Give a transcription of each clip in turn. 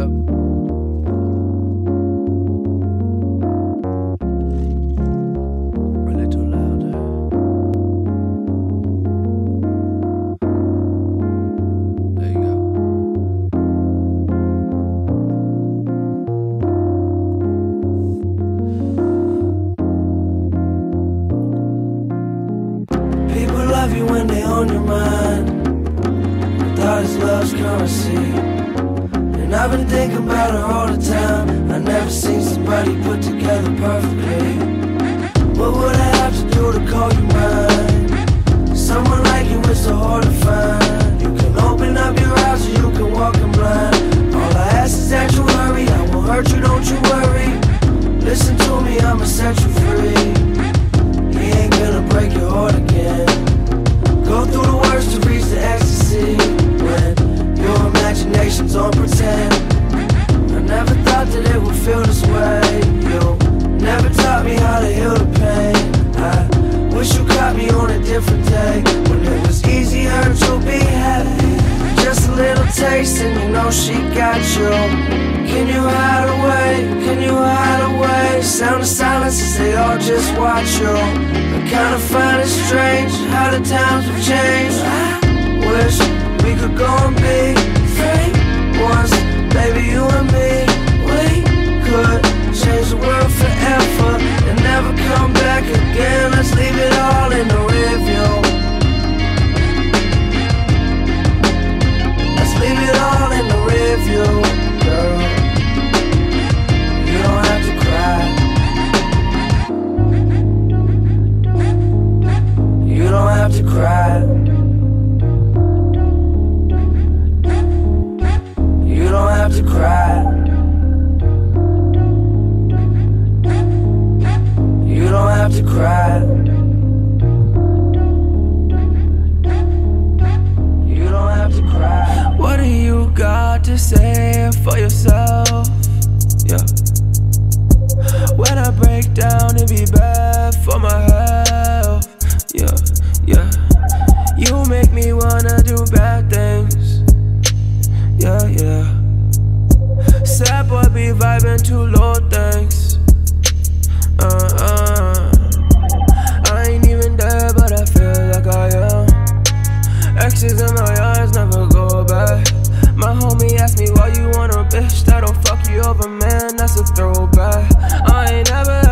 up. You don't have to cry. You don't have to cry. What do you got to say for yourself? Yeah. When I break down, it be bad for my health. Yeah, yeah. You make me wanna do bad things. vibing too low, thanks. Uh uh. I ain't even there, but I feel like I am. X's in my eyes never go back. My homie asked me why you want a bitch that'll fuck you over, man. That's a throwback. I ain't ever.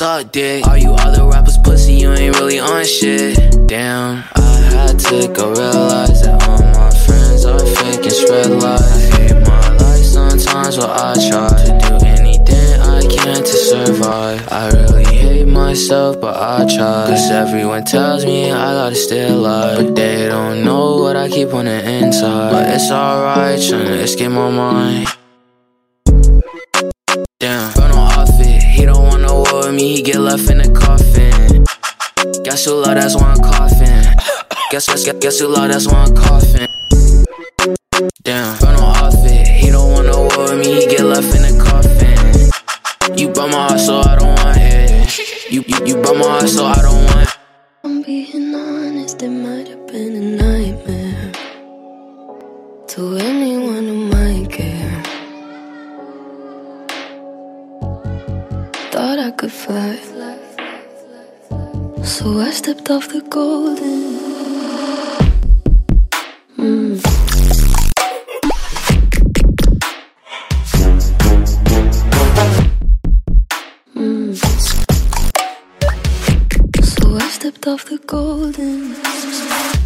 Suck dick. All you other rappers pussy, you ain't really on shit. Damn, I had to go realize that all my friends are fake and spread lies. I hate my life sometimes, but I try to do anything I can to survive. I really hate myself, but I try. Cause everyone tells me I gotta stay alive. But they don't know what I keep on the inside. But it's alright, tryna escape my mind. Damn, with me, he get left in the coffin. Guess you love, that's I'm coughing. Guess, guess, guess, guess you love, that's I'm coughing. Damn, got no outfit. He don't want no war with me, he get left in the coffin. You broke my heart, so I don't want it. You, you, you broke my heart, so I don't want it. I'm being honest, it might have been a nightmare to anyone who might care. Thought I could fly, so I stepped off the golden. Mm. Mm. So I stepped off the golden.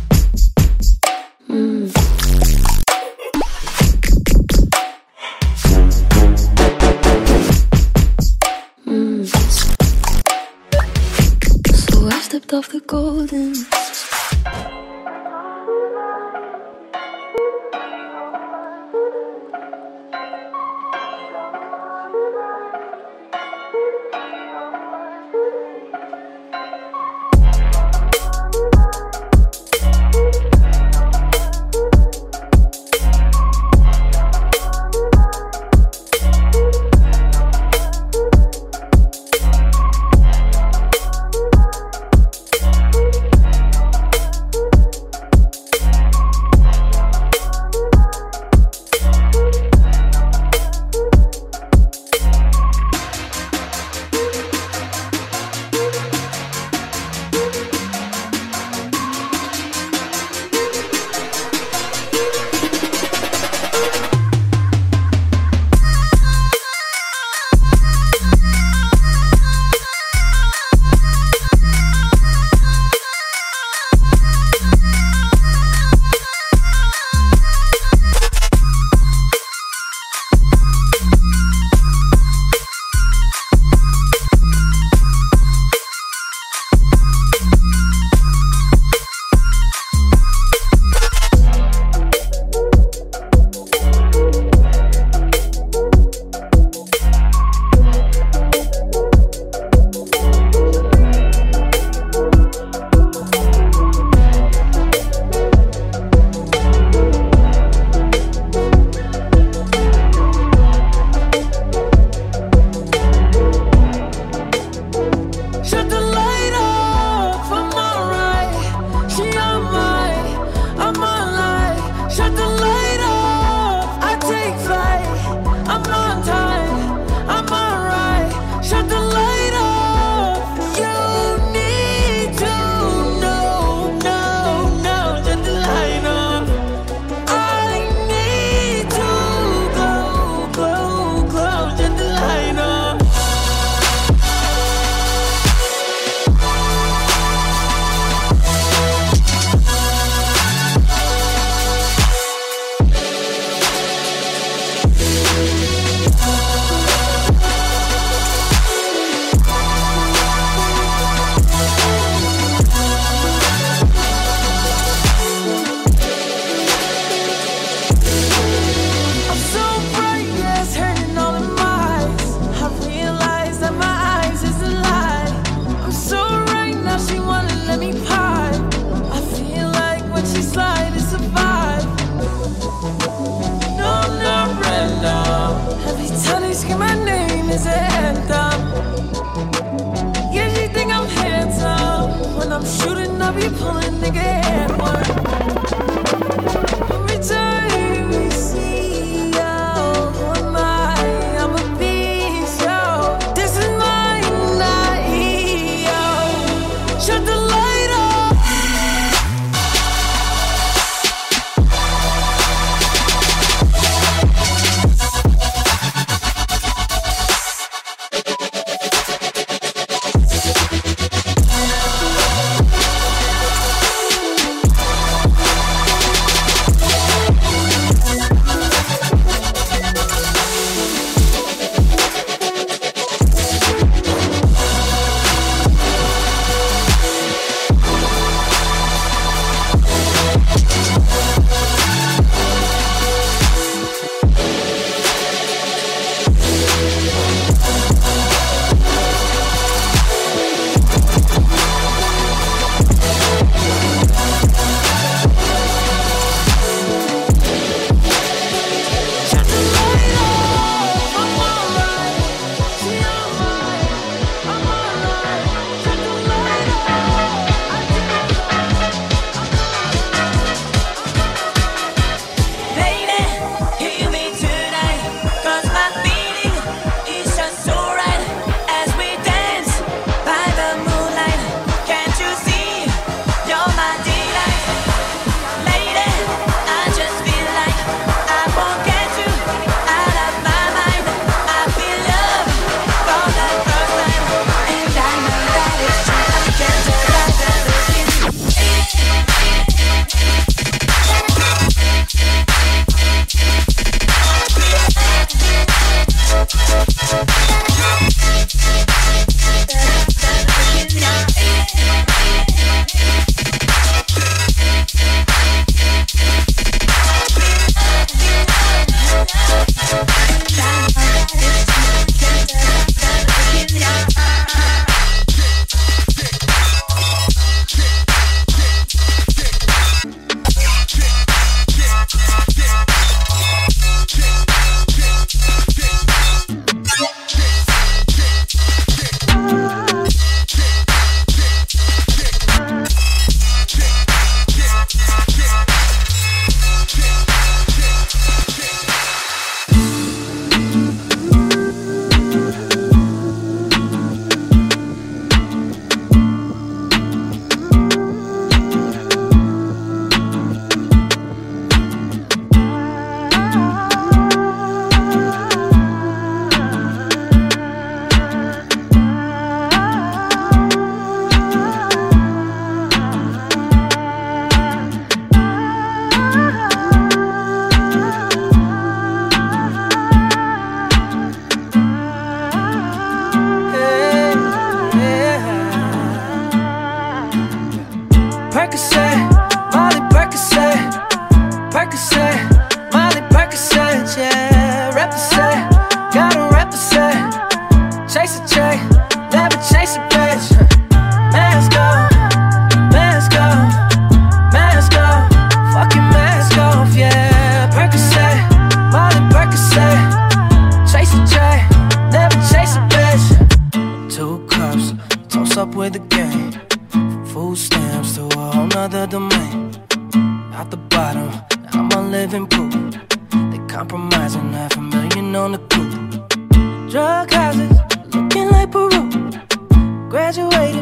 With the game. Food stamps to a whole nother domain. At the bottom, I'm a living proof. They compromising half a million on the crew. Drug houses, looking like Peru. Graduated,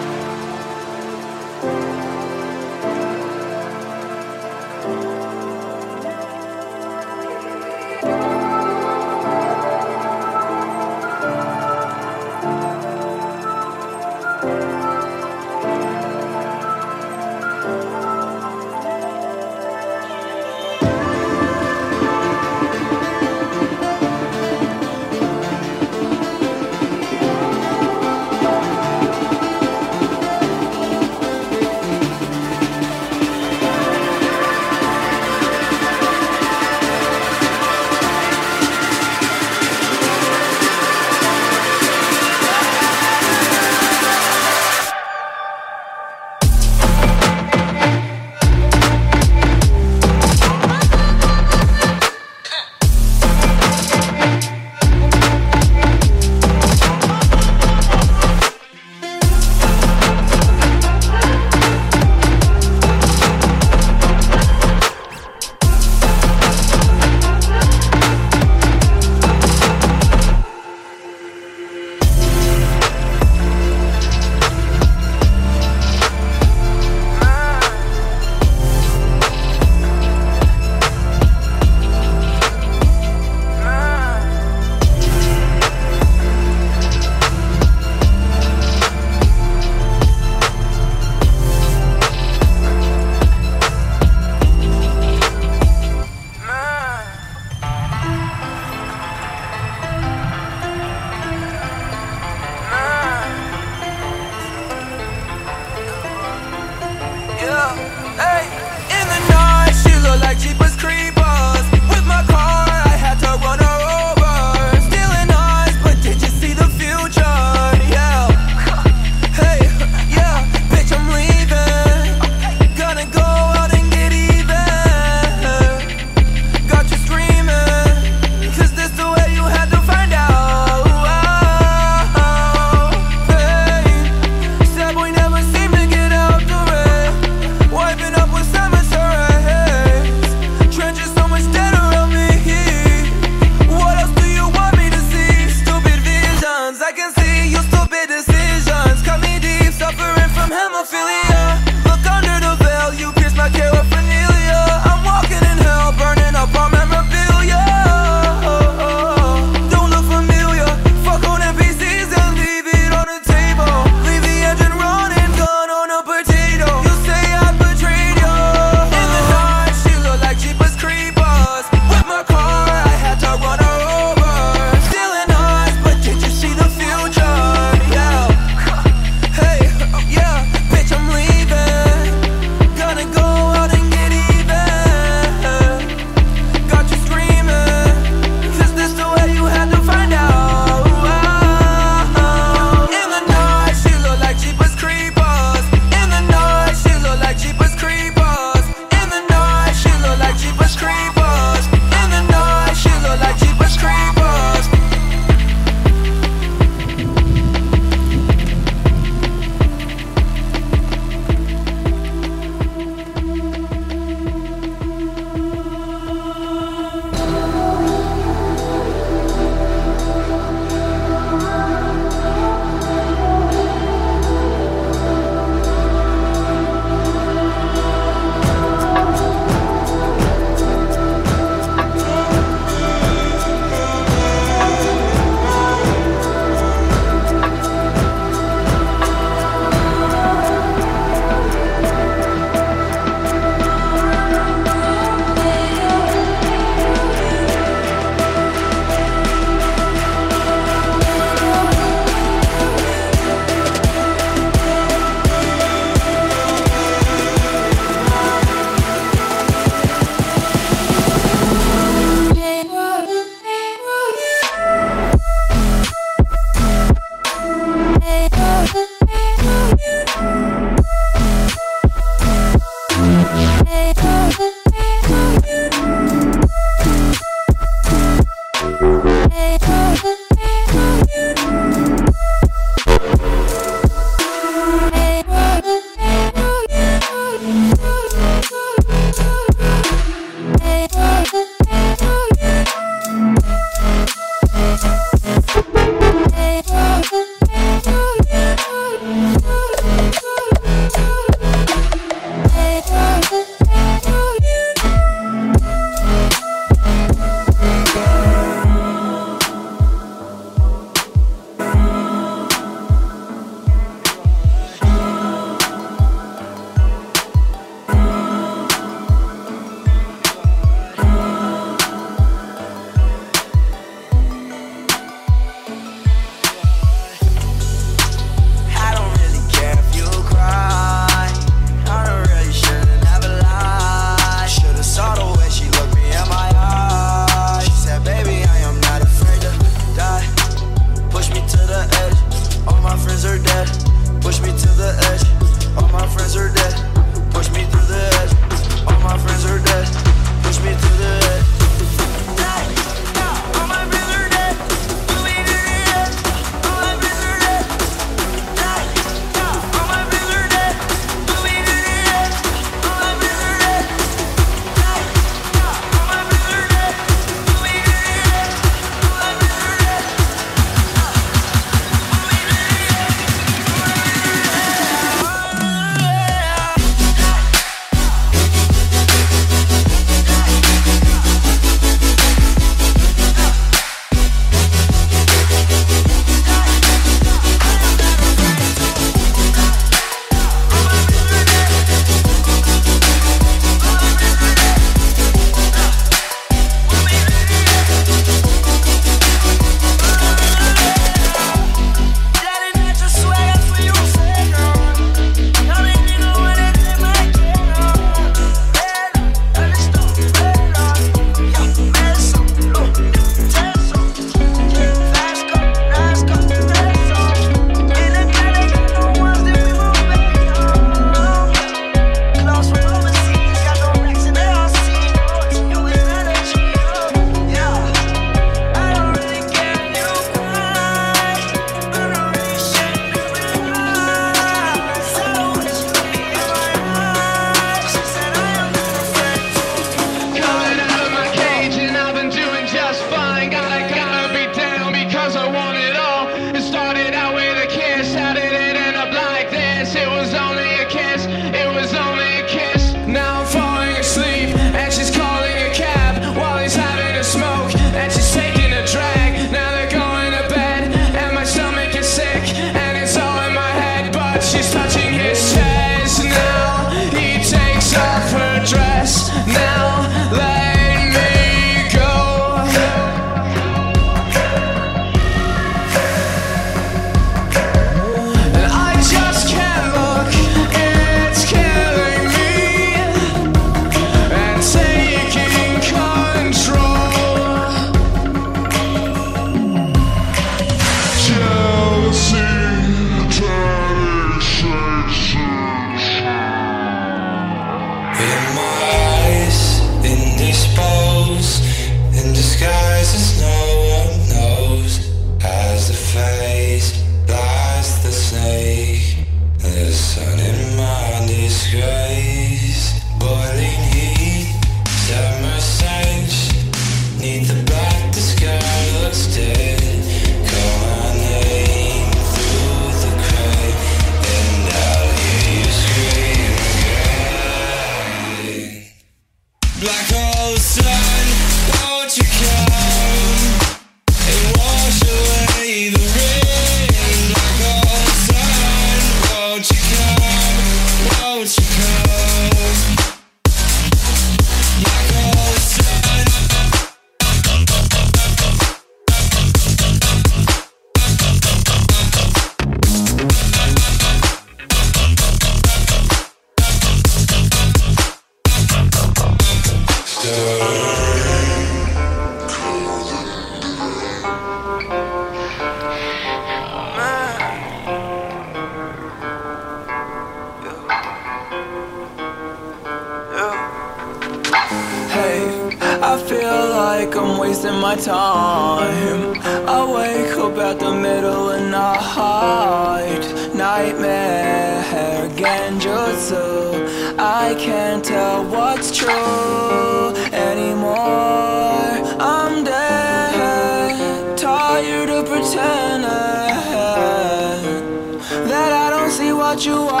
what you are.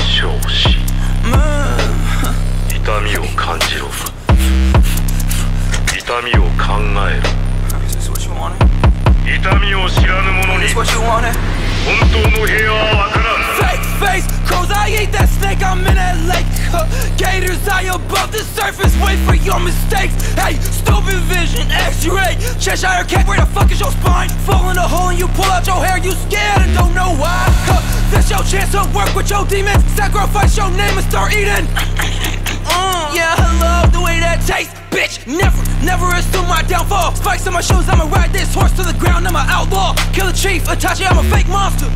少子痛みを感じろ痛みを考えろ痛みを知らぬ者に本当の平和はわからん Fake face, crows, I eat that snake, I'm in that lake. Huh, Gators, I above the surface, wait for your mistakes. Hey, stupid vision, X-ray, Cheshire cat, where the fuck is your spine? Fall in a hole and you pull out your hair, you scared and don't know why. This your chance to work with your demons, sacrifice your name and start eating. Mm, yeah, I love the way that tastes, bitch. Never, never assume my downfall. Spikes on my shoes, I'ma ride this horse to the ground. I'm an outlaw, kill killer chief, Itachi, I'm a fake monster.